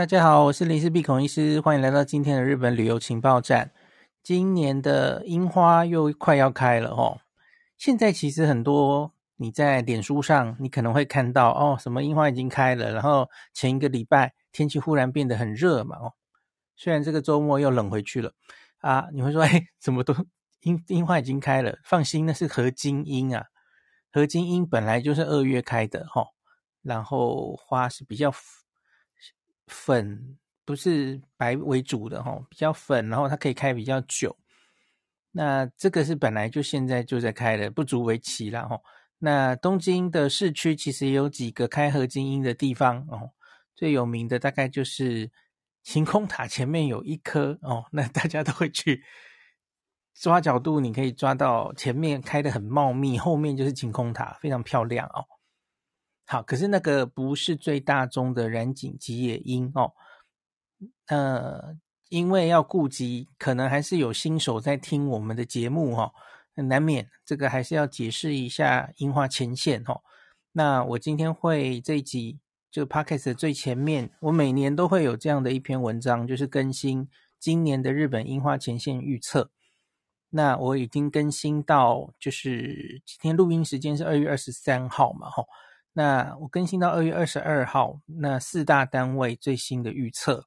大家好，我是林氏璧孔医师，欢迎来到今天的日本旅游情报站。今年的樱花又快要开了哦。现在其实很多你在脸书上，你可能会看到哦，什么樱花已经开了，然后前一个礼拜天气忽然变得很热嘛哦。虽然这个周末又冷回去了啊，你会说 哎，怎么都樱樱花已经开了？放心，那是合金樱啊，合金樱本来就是二月开的哈，然后花是比较。粉不是白为主的哈，比较粉，然后它可以开比较久。那这个是本来就现在就在开的，不足为奇了哈。那东京的市区其实也有几个开河津樱的地方哦，最有名的大概就是晴空塔前面有一棵哦，那大家都会去抓角度，你可以抓到前面开的很茂密，后面就是晴空塔，非常漂亮哦。好，可是那个不是最大宗的染井吉野樱哦。呃，因为要顾及，可能还是有新手在听我们的节目、哦，难免这个还是要解释一下樱花前线、哦。那我今天会这一集就 pocket 最前面，我每年都会有这样的一篇文章，就是更新今年的日本樱花前线预测。那我已经更新到，就是今天录音时间是二月二十三号嘛，哈。那我更新到二月二十二号，那四大单位最新的预测。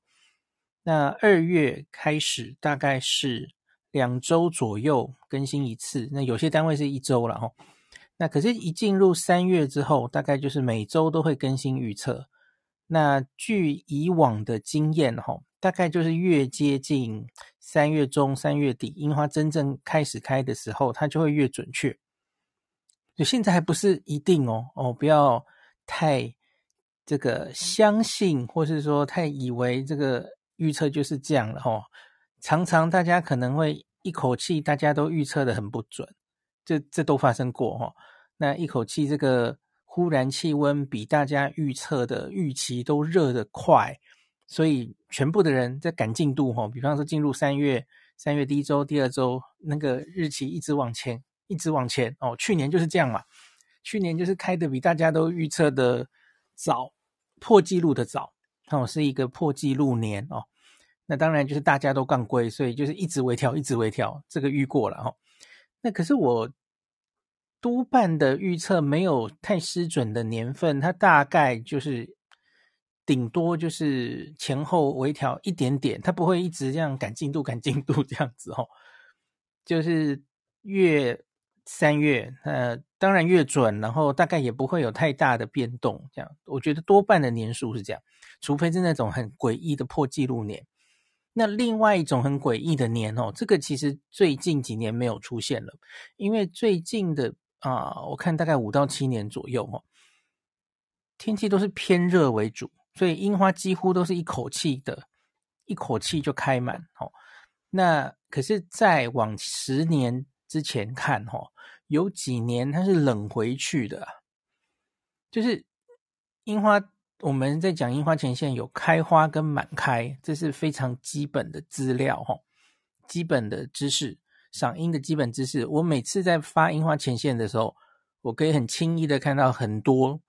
那二月开始大概是两周左右更新一次，那有些单位是一周了哈。那可是，一进入三月之后，大概就是每周都会更新预测。那据以往的经验哈，大概就是越接近三月中、三月底，樱花真正开始开的时候，它就会越准确。就现在还不是一定哦哦，不要太这个相信，或是说太以为这个预测就是这样了哦。常常大家可能会一口气，大家都预测的很不准，这这都发生过哈。那一口气，这个忽然气温比大家预测的预期都热得快，所以全部的人在赶进度哈。比方说进入三月，三月第一周、第二周，那个日期一直往前。一直往前哦，去年就是这样嘛，去年就是开的比大家都预测的早，破纪录的早，哦，是一个破纪录年哦。那当然就是大家都杠龟，所以就是一直微调，一直微调，这个预过了哦。那可是我督办的预测没有太失准的年份，它大概就是顶多就是前后微调一点点，它不会一直这样赶进度、赶进度这样子哦，就是越。三月，呃，当然越准，然后大概也不会有太大的变动。这样，我觉得多半的年数是这样，除非是那种很诡异的破纪录年。那另外一种很诡异的年哦，这个其实最近几年没有出现了，因为最近的啊、我看大概五到七年左右哦，天气都是偏热为主，所以樱花几乎都是一口气的，一口气就开满哦。那可是再往十年之前看哦。有几年它是冷回去的，就是樱花，我们在讲樱花前线有开花跟满开，这是非常基本的资料哈，基本的知识，赏樱的基本知识。我每次在发樱花前线的时候，我可以很轻易的看到很多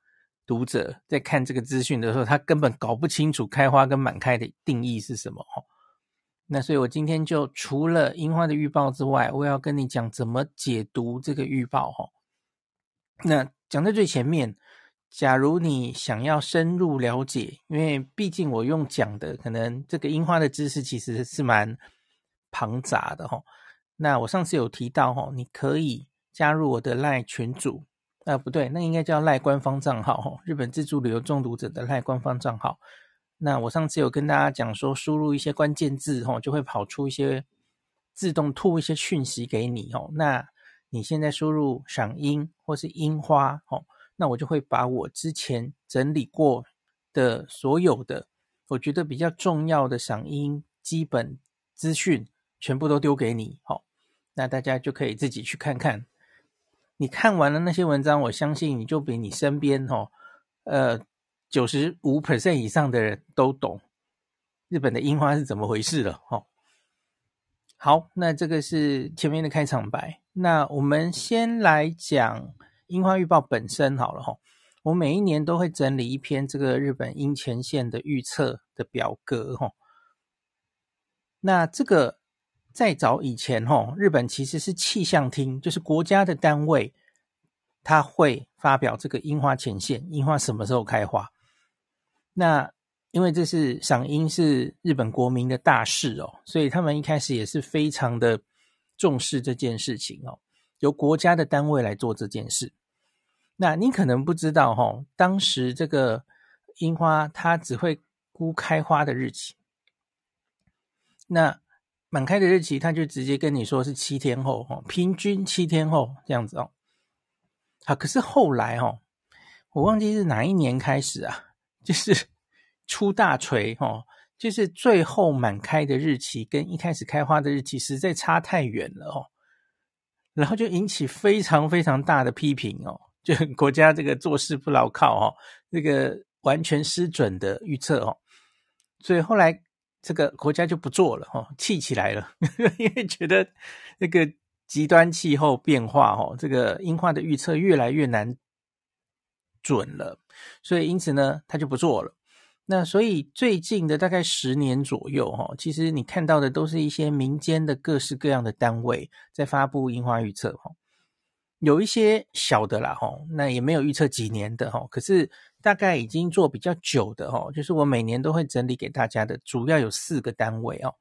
读者在看这个资讯的时候，他根本搞不清楚开花跟满开的定义是什么哈。那所以，我今天就除了樱花的预报之外，我要跟你讲怎么解读这个预报哈。那讲在最前面，假如你想要深入了解，因为毕竟我用讲的，可能这个樱花的知识其实是蛮庞杂的哈。那我上次有提到哈，你可以加入我的赖群组，啊不对，那应该叫赖官方账号哈，日本自助旅游中毒者的赖官方账号。那我上次有跟大家讲说，输入一些关键字吼，就会跑出一些自动吐一些讯息给你哦。那你现在输入赏樱或是樱花哦，那我就会把我之前整理过的所有的我觉得比较重要的赏樱基本资讯，全部都丢给你哦。那大家就可以自己去看看。你看完了那些文章，我相信你就比你身边哦，呃。九十五 percent 以上的人都懂日本的樱花是怎么回事了，哦。好，那这个是前面的开场白。那我们先来讲樱花预报本身好了，哈。我每一年都会整理一篇这个日本樱前线的预测的表格哈。那这个在早以前哈，日本其实是气象厅，就是国家的单位，它会发表这个樱花前线，樱花什么时候开花。那因为这是赏樱是日本国民的大事哦，所以他们一开始也是非常的重视这件事情哦，由国家的单位来做这件事。那你可能不知道哈，当时这个樱花它只会估开花的日期，那满开的日期，它就直接跟你说是七天后哦，平均七天后这样子哦。好，可是后来哦，我忘记是哪一年开始啊。就是 出大锤哦，就是最后满开的日期跟一开始开花的日期实在差太远了哦，然后就引起非常非常大的批评哦，就国家这个做事不牢靠哦，这个完全失准的预测哦，所以后来这个国家就不做了哦，气起来了，因为觉得那个极端气候变化哦，这个樱花的预测越来越难。准了，所以因此呢，他就不做了。那所以最近的大概十年左右，哈，其实你看到的都是一些民间的各式各样的单位在发布樱花预测，哈，有一些小的啦，哈，那也没有预测几年的，哈，可是大概已经做比较久的，哈，就是我每年都会整理给大家的，主要有四个单位哦。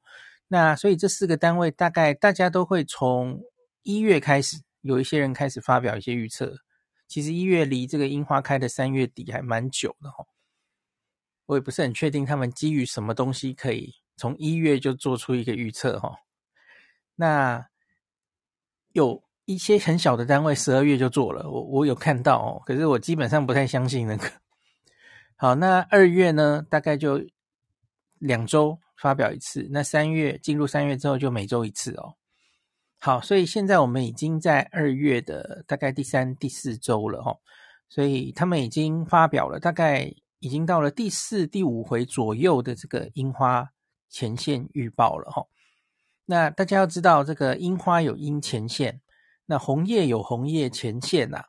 那所以这四个单位大概大家都会从一月开始，有一些人开始发表一些预测。其实一月离这个樱花开的三月底还蛮久的哈，我也不是很确定他们基于什么东西可以从一月就做出一个预测哈。那有一些很小的单位十二月就做了，我我有看到哦，可是我基本上不太相信那个。好，那二月呢，大概就两周发表一次，那三月进入三月之后就每周一次哦。好，所以现在我们已经在二月的大概第三、第四周了哈，所以他们已经发表了，大概已经到了第四、第五回左右的这个樱花前线预报了哈。那大家要知道，这个樱花有樱前线，那红叶有红叶前线呐。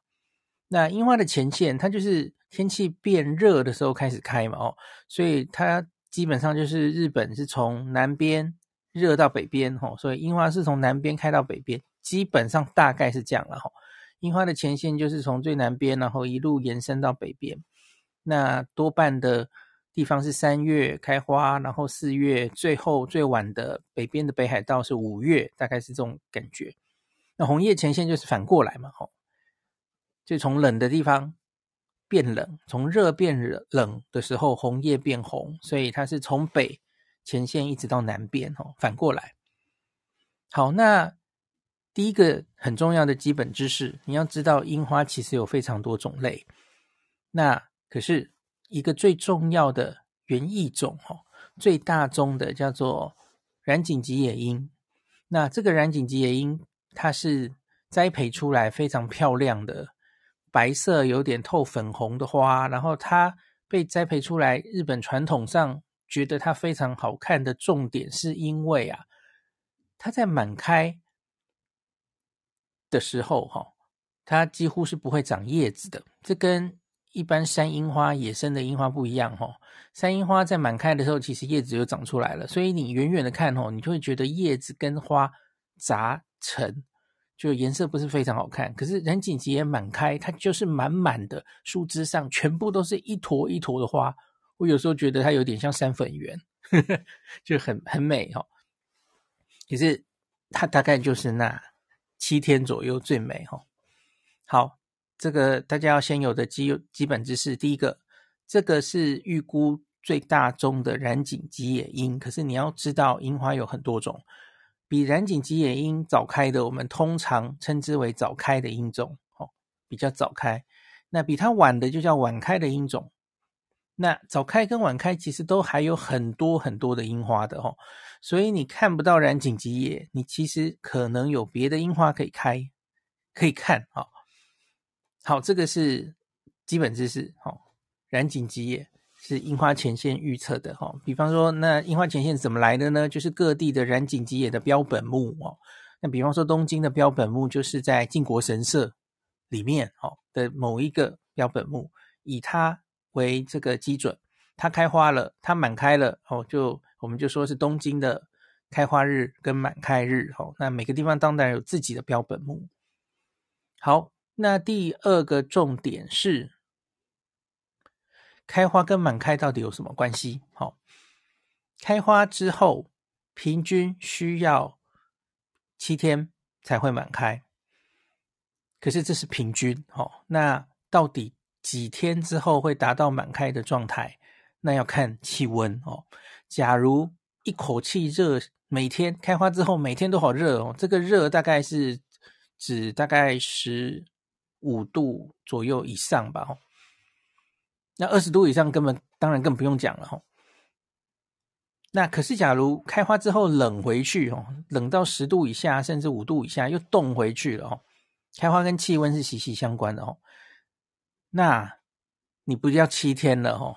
那樱花的前线，它就是天气变热的时候开始开嘛哦，所以它基本上就是日本是从南边。热到北边吼，所以樱花是从南边开到北边，基本上大概是这样了吼。樱花的前线就是从最南边，然后一路延伸到北边。那多半的地方是三月开花，然后四月，最后最晚的北边的北海道是五月，大概是这种感觉。那红叶前线就是反过来嘛吼，就从冷的地方变冷，从热变冷冷的时候，红叶变红，所以它是从北。前线一直到南边，哦，反过来。好，那第一个很重要的基本知识，你要知道樱花其实有非常多种类。那可是一个最重要的园艺种，哦，最大宗的叫做染井吉野樱。那这个染井吉野樱，它是栽培出来非常漂亮的白色，有点透粉红的花，然后它被栽培出来，日本传统上。觉得它非常好看的重点是因为啊，它在满开的时候哈，它几乎是不会长叶子的。这跟一般山樱花、野生的樱花不一样哈。山樱花在满开的时候，其实叶子就长出来了，所以你远远的看哦，你就会觉得叶子跟花杂陈，就颜色不是非常好看。可是染井吉野满开，它就是满满的树枝上全部都是一坨一坨的花。我有时候觉得它有点像山粉圆，呵呵，就很很美哈、哦。可是它大概就是那七天左右最美哈、哦。好，这个大家要先有的基基本知识，第一个，这个是预估最大宗的染井吉野樱。可是你要知道，樱花有很多种，比染井吉野樱早开的，我们通常称之为早开的樱种，哦，比较早开。那比它晚的就叫晚开的樱种。那早开跟晚开其实都还有很多很多的樱花的哦，所以你看不到染井吉野，你其实可能有别的樱花可以开，可以看啊。好，这个是基本知识哦。染井吉野是樱花前线预测的哈，比方说那樱花前线怎么来的呢？就是各地的染井吉野的标本木哦。那比方说东京的标本木就是在靖国神社里面哦的某一个标本木。以它为这个基准，它开花了，它满开了哦，就我们就说是东京的开花日跟满开日哦。那每个地方当然有自己的标本木。好，那第二个重点是，开花跟满开到底有什么关系？好，开花之后平均需要七天才会满开，可是这是平均哦。那到底几天之后会达到满开的状态？那要看气温哦。假如一口气热，每天开花之后每天都好热哦，这个热大概是指大概十五度左右以上吧。那二十度以上根本当然更不用讲了哈。那可是假如开花之后冷回去哦，冷到十度以下甚至五度以下又冻回去了哦。开花跟气温是息息相关的哦。那你不要七天了哦，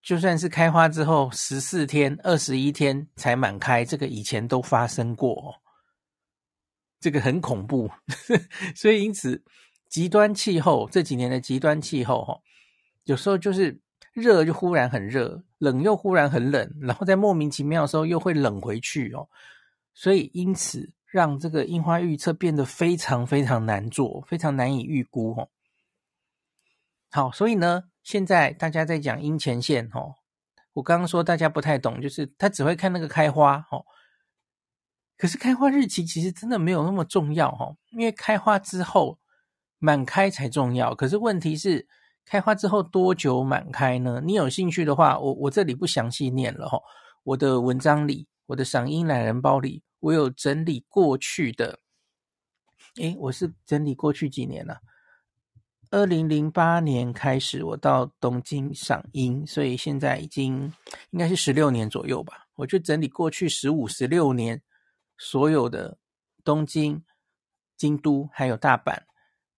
就算是开花之后十四天、二十一天才满开，这个以前都发生过哦，这个很恐怖。所以因此，极端气候这几年的极端气候哈，有时候就是热就忽然很热，冷又忽然很冷，然后在莫名其妙的时候又会冷回去哦。所以因此让这个樱花预测变得非常非常难做，非常难以预估哦。好，所以呢，现在大家在讲樱前线哦，我刚刚说大家不太懂，就是他只会看那个开花哦，可是开花日期其实真的没有那么重要哦，因为开花之后满开才重要。可是问题是，开花之后多久满开呢？你有兴趣的话，我我这里不详细念了哦，我的文章里，我的赏樱懒人包里，我有整理过去的，诶，我是整理过去几年了？二零零八年开始，我到东京赏樱，所以现在已经应该是十六年左右吧。我就整理过去十五、十六年所有的东京、京都还有大阪，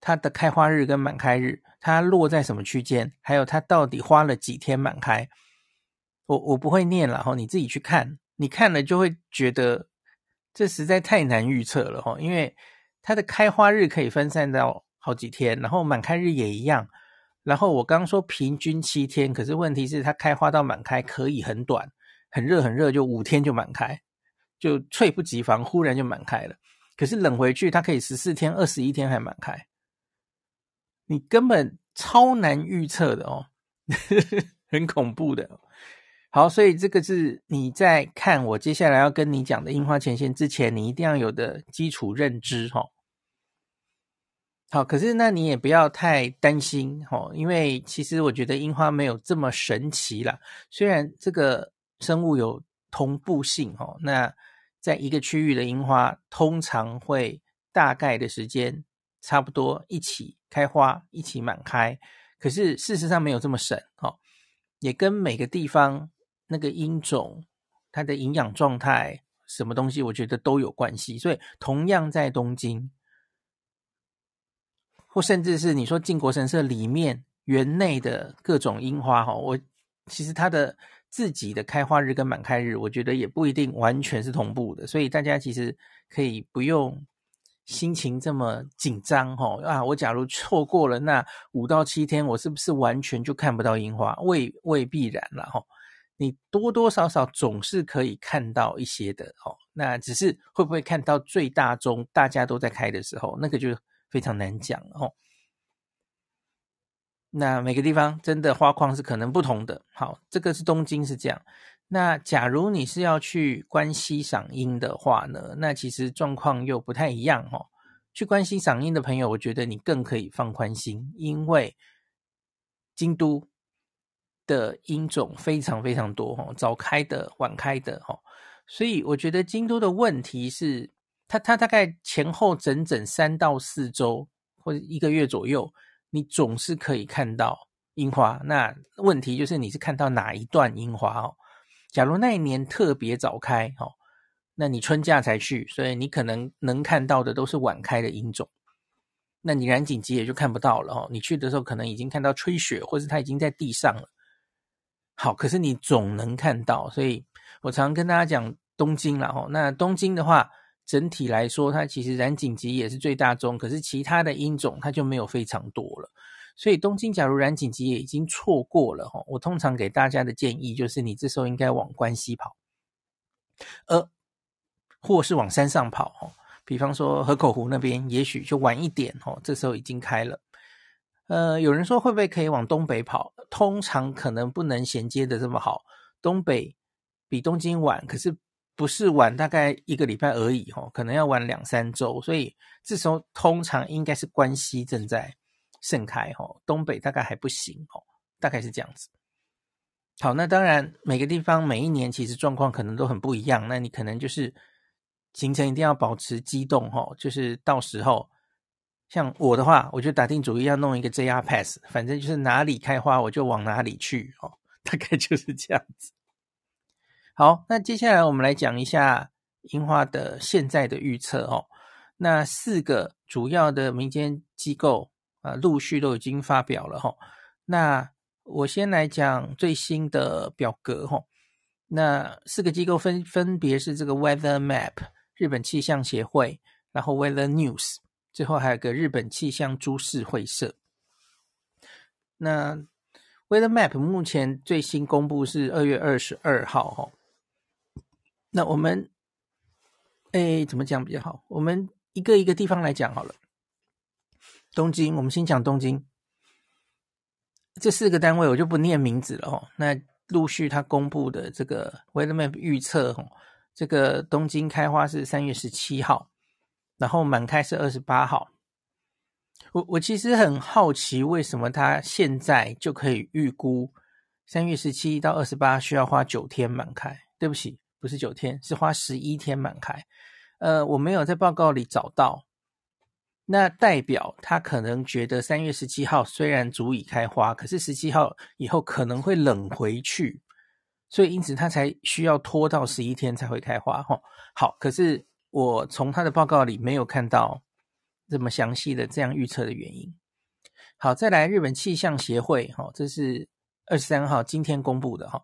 它的开花日跟满开日，它落在什么区间，还有它到底花了几天满开。我我不会念了哈，你自己去看，你看了就会觉得这实在太难预测了哈，因为它的开花日可以分散到。好几天，然后满开日也一样。然后我刚刚说平均七天，可是问题是它开花到满开可以很短，很热很热，就五天就满开，就猝不及防，忽然就满开了。可是冷回去，它可以十四天、二十一天还满开，你根本超难预测的哦，很恐怖的。好，所以这个是你在看我接下来要跟你讲的樱花前线之前，你一定要有的基础认知哈、好，可是那你也不要太担心哦，因为其实我觉得樱花没有这么神奇啦。虽然这个生物有同步性哦，那在一个区域的樱花通常会大概的时间差不多一起开花，一起满开。可是事实上没有这么神哦，也跟每个地方那个樱种它的营养状态什么东西，我觉得都有关系。所以同样在东京。或甚至是你说靖国神社里面园内的各种樱花哈，我其实它的自己的开花日跟满开日，我觉得也不一定完全是同步的，所以大家其实可以不用心情这么紧张哈啊！我假如错过了那五到七天，我是不是完全就看不到樱花？未未必然了哈，你多多少少总是可以看到一些的哦。那只是会不会看到最大宗大家都在开的时候，那个就。非常难讲哦。那每个地方真的花况是可能不同的。好，这个是东京是这样。那假如你是要去关西赏樱的话呢，那其实状况又不太一样哦。去关西赏樱的朋友，我觉得你更可以放宽心，因为京都的樱种非常非常多哦，早开的、晚开的哦。所以我觉得京都的问题是。它它大概前后整整三到四周或者一个月左右，你总是可以看到樱花。那问题就是你是看到哪一段樱花哦？假如那一年特别早开哦，那你春假才去，所以你可能能看到的都是晚开的樱种。那你染井吉也就看不到了哦。你去的时候可能已经看到吹雪，或是它已经在地上了。好，可是你总能看到，所以我常跟大家讲东京了哦。那东京的话。整体来说，它其实染井吉也是最大宗，可是其他的樱种它就没有非常多了，所以东京假如染紧急也已经错过了哈，我通常给大家的建议就是，你这时候应该往关西跑，呃，或是往山上跑哈，比方说河口湖那边，也许就晚一点哈，这时候已经开了。呃，有人说会不会可以往东北跑？通常可能不能衔接的这么好，东北比东京晚，可是不是晚大概一个礼拜而已哦，可能要晚两三周，所以这时候通常应该是关西正在盛开哦，东北大概还不行哦，大概是这样子。好，那当然每个地方每一年其实状况可能都很不一样，那你可能就是行程一定要保持机动哦，就是到时候。像我的话，我就打定主意要弄一个 JR Pass，反正就是哪里开花我就往哪里去哦，大概就是这样子。好，那接下来我们来讲一下樱花的现在的预测哦。那四个主要的民间机构啊，陆续都已经发表了哈。那我先来讲最新的表格哈。那四个机构分分别是这个 Weather Map 日本气象协会，然后 Weather News。最后还有个日本气象株式会社。那 Weather Map 目前最新公布是二月二十二号哈。那我们诶怎么讲比较好？我们一个一个地方来讲好了。东京，我们先讲东京。这四个单位我就不念名字了哦。那陆续他公布的这个 Weather Map 预测哈，这个东京开花是三月十七号。然后满开是二十八号，我我其实很好奇，为什么他现在就可以预估三月十七到二十八需要花九天满开？对不起，不是九天，是花十一天满开。呃，我没有在报告里找到，那代表他可能觉得三月十七号虽然足以开花，可是十七号以后可能会冷回去，所以因此他才需要拖到十一天才会开花。吼，好，可是。我从他的报告里没有看到这么详细的这样预测的原因。好，再来日本气象协会，哈，这是二十三号今天公布的，哈，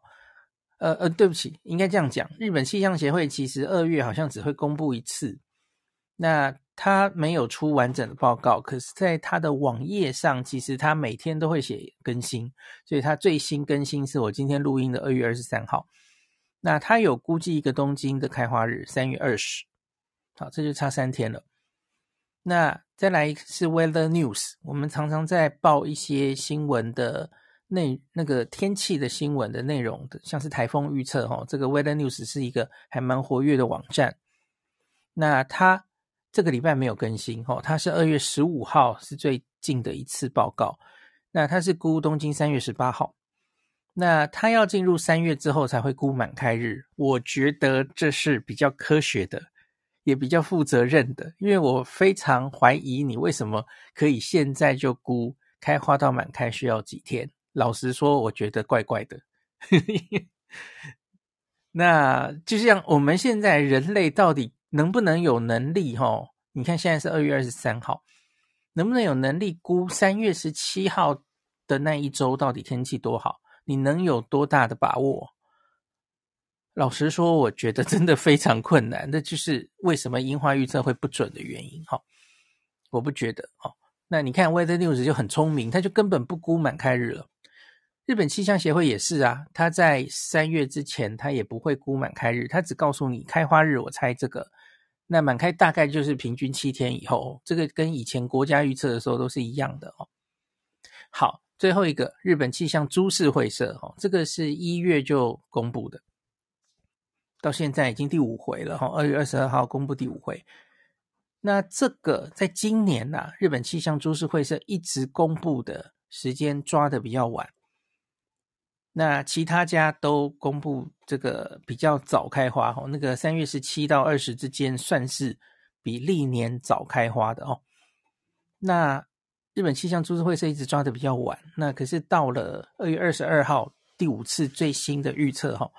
呃呃，对不起，应该这样讲，日本气象协会其实二月好像只会公布一次，那他没有出完整的报告，可是在他的网页上，其实他每天都会写更新，所以他最新更新是我今天录音的二月二十三号，那他有估计一个东京的开花日三月二十。好，这就差三天了。那再来是 Weather News，我们常常在报一些新闻的内那个天气的新闻的内容的，像是台风预测哈。这个 Weather News 是一个还蛮活跃的网站。那它这个礼拜没有更新哈，它是二月十五号是最近的一次报告。那它是估东京三月十八号，那它要进入三月之后才会估满开日。我觉得这是比较科学的。也比较负责任的，因为我非常怀疑你为什么可以现在就估开花到满开需要几天。老实说，我觉得怪怪的。那就像我们现在人类到底能不能有能力？齁，你看现在是二月二十三号，能不能有能力估三月十七号的那一周到底天气多好？你能有多大的把握？老实说，我觉得真的非常困难，这就是为什么樱花预测会不准的原因。哈，我不觉得。哈，那你看 Weather News 就很聪明，他就根本不估满开日了。日本气象协会也是啊，他在三月之前他也不会估满开日，他只告诉你开花日，我猜这个。那满开大概就是平均七天以后，这个跟以前国家预测的时候都是一样的哦。好，最后一个日本气象株式会社，哦，这个是一月就公布的。到现在已经第五回了哈，二月二十二号公布第五回。那这个在今年呐、日本气象株式会社一直公布的时间抓得比较晚，那其他家都公布这个比较早开花哈，那个三月十七到二十之间算是比历年早开花的哦。那日本气象株式会社一直抓的比较晚，那可是到了二月二十二号第五次最新的预测哈。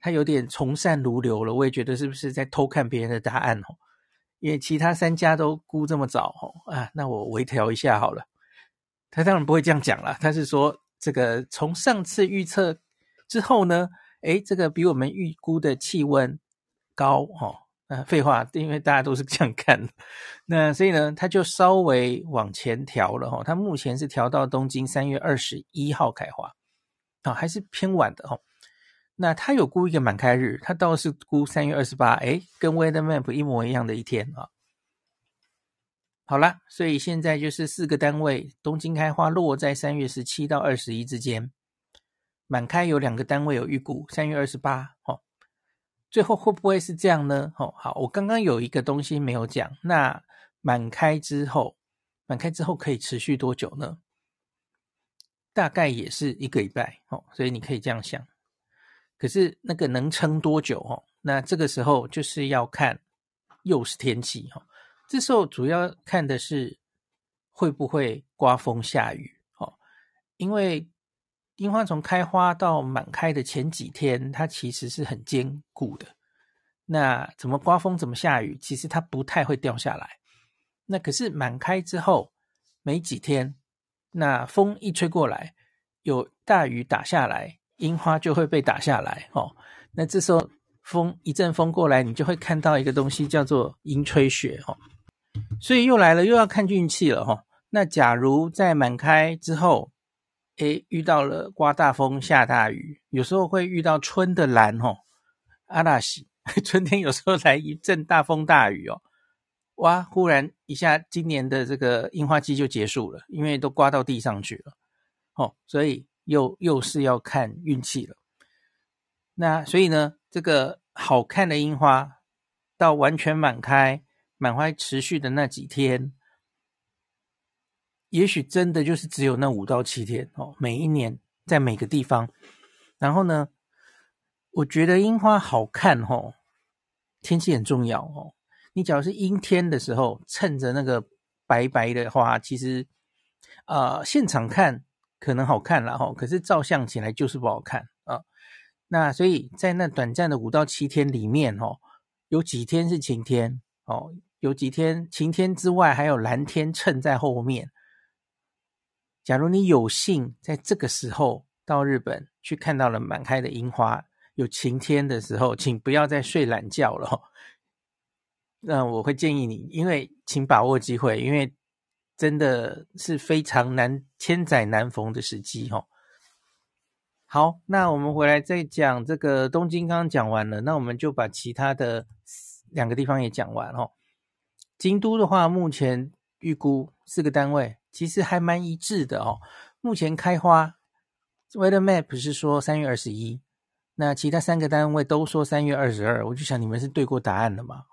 他有点从善如流了，我也觉得是不是在偷看别人的答案哦？因为其他三家都估这么早哦，啊，那我微调一下好了。他当然不会这样讲了，他是说这个从上次预测之后呢，诶，这个比我们预估的气温高哦，呃，废话，因为大家都是这样看。那所以呢，它就稍微往前调了哈。它目前是调到东京三月二十一号开花，啊，还是偏晚的哈。那它有估一个满开日，它倒是估三月二十八，诶，跟 Weather Map 一模一样的一天啊。好啦，所以现在就是四个单位，东京开花落在三月十七到二十一之间，满开有两个单位有预估三月二十八，哦，最后会不会是这样呢？哦，好，我刚刚有一个东西没有讲，那满开之后，满开之后可以持续多久呢？大概也是一个礼拜，哦，所以你可以这样想。可是那个能撑多久？哦，那这个时候就是要看又是天气，哈。这时候主要看的是会不会刮风下雨哦，因为樱花从开花到满开的前几天，它其实是很坚固的。那怎么刮风，怎么下雨，其实它不太会掉下来。那可是满开之后没几天，那风一吹过来，有大雨打下来，樱花就会被打下来哦。那这时候风一阵风过来，你就会看到一个东西叫做樱吹雪哦。所以又来了，又要看运气了哈。那假如在满开之后，诶，遇到了刮大风、下大雨，有时候会遇到春的岚哈，阿拉西，春天有时候来一阵大风大雨哦，哇，忽然一下，今年的这个樱花季就结束了，因为都刮到地上去了，哦，所以又又是要看运气了。那所以呢，这个好看的樱花到完全满开。满怀持续的那几天，也许真的就是只有那五到七天哦。每一年在每个地方，然后呢，我觉得樱花好看哦，天气很重要哦。你只要是阴天的时候，趁着那个白白的花，其实呃现场看可能好看了哈，可是照相起来就是不好看啊。那所以在那短暂的五到七天里面哦，有几天是晴天哦。有几天晴天之外，还有蓝天衬在后面。假如你有幸在这个时候到日本去看到了满开的樱花，有晴天的时候，请不要再睡懒觉了。那我会建议你，因为请把握机会，因为真的是非常难，千载难逢的时机哦。好，那我们回来再讲这个东京，刚刚讲完了，那我们就把其他的两个地方也讲完哦。京都的话，目前预估四个单位其实还蛮一致的哦。目前开花，Weather Map 是说三月二十一，那其他三个单位都说三月二十二。我就想你们是对过答案的嘛？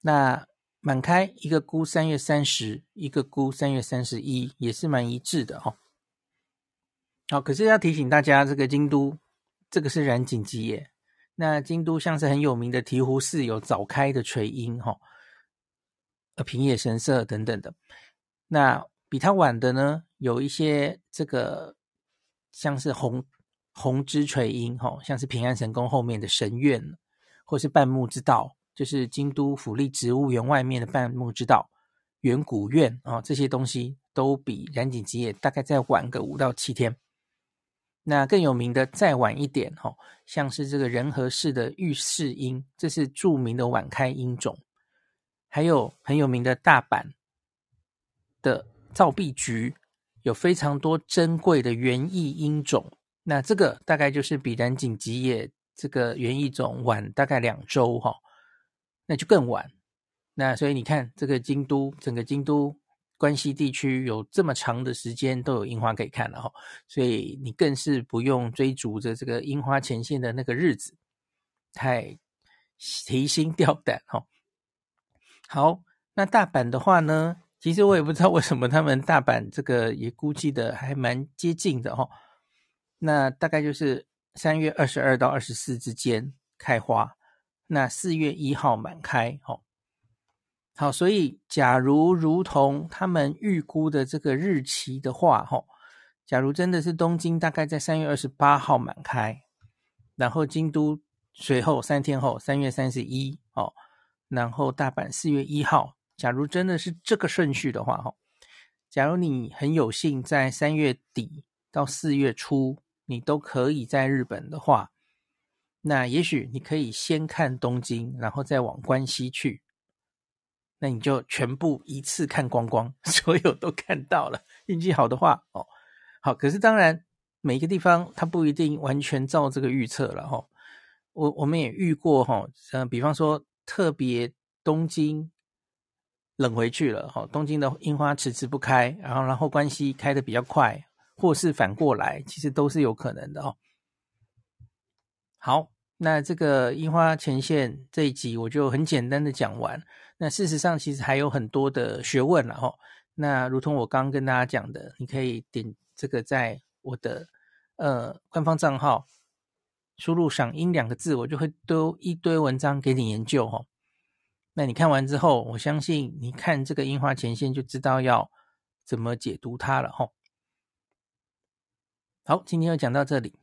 那满开一个估三月三十，一个估三月三十一，也是蛮一致的哦。好，可是要提醒大家，这个京都这个是染井吉野，那京都像是很有名的醍醐寺有早开的垂樱哈。平野神社等等的，那比它晚的呢，有一些这个像是红红枝垂樱，哈，像是平安神宫后面的神苑，或是半木之道，就是京都府立植物园外面的半木之道、圆古院啊，这些东西都比染井吉野大概再晚个五到七天。那更有名的再晚一点，哈，像是这个仁和寺的御世樱，这是著名的晚开樱种。还有很有名的大阪的造币局，有非常多珍贵的园艺樱种。那这个大概就是比染井吉野这个园艺种晚大概两周哈，那就更晚。那所以你看，这个京都整个京都关西地区有这么长的时间都有樱花可以看了哈，所以你更是不用追逐着这个樱花前线的那个日子，太提心吊胆哈。好，那大阪的话呢，其实我也不知道为什么他们大阪这个也估计的还蛮接近的哈、哦。那大概就是三月二十二到二十四之间开花，那四月一号满开。哦，好，所以假如如同他们预估的这个日期的话，哈、假如真的是东京大概在三月二十八号满开，然后京都随后三天后三月三十一，哦。然后大阪四月一号，假如真的是这个顺序的话，哈，假如你很有幸在三月底到四月初，你都可以在日本的话，那也许你可以先看东京，然后再往关西去，那你就全部一次看光光，所有都看到了。运气好的话，哦，好。可是当然，每一个地方它不一定完全照这个预测了，哈。我我们也遇过，哈，嗯，比方说特别东京冷回去了，哈，东京的樱花迟迟不开，然后然后关西开的比较快，或是反过来，其实都是有可能的，哦。好，那这个樱花前线这一集我就很简单的讲完。那事实上其实还有很多的学问了哈。那如同我刚跟大家讲的，你可以点这个在我的呃官方账号输入“赏樱”两个字，我就会丢一堆文章给你研究哦。那你看完之后，我相信你看这个樱花前线就知道要怎么解读它了哈。好，今天就讲到这里。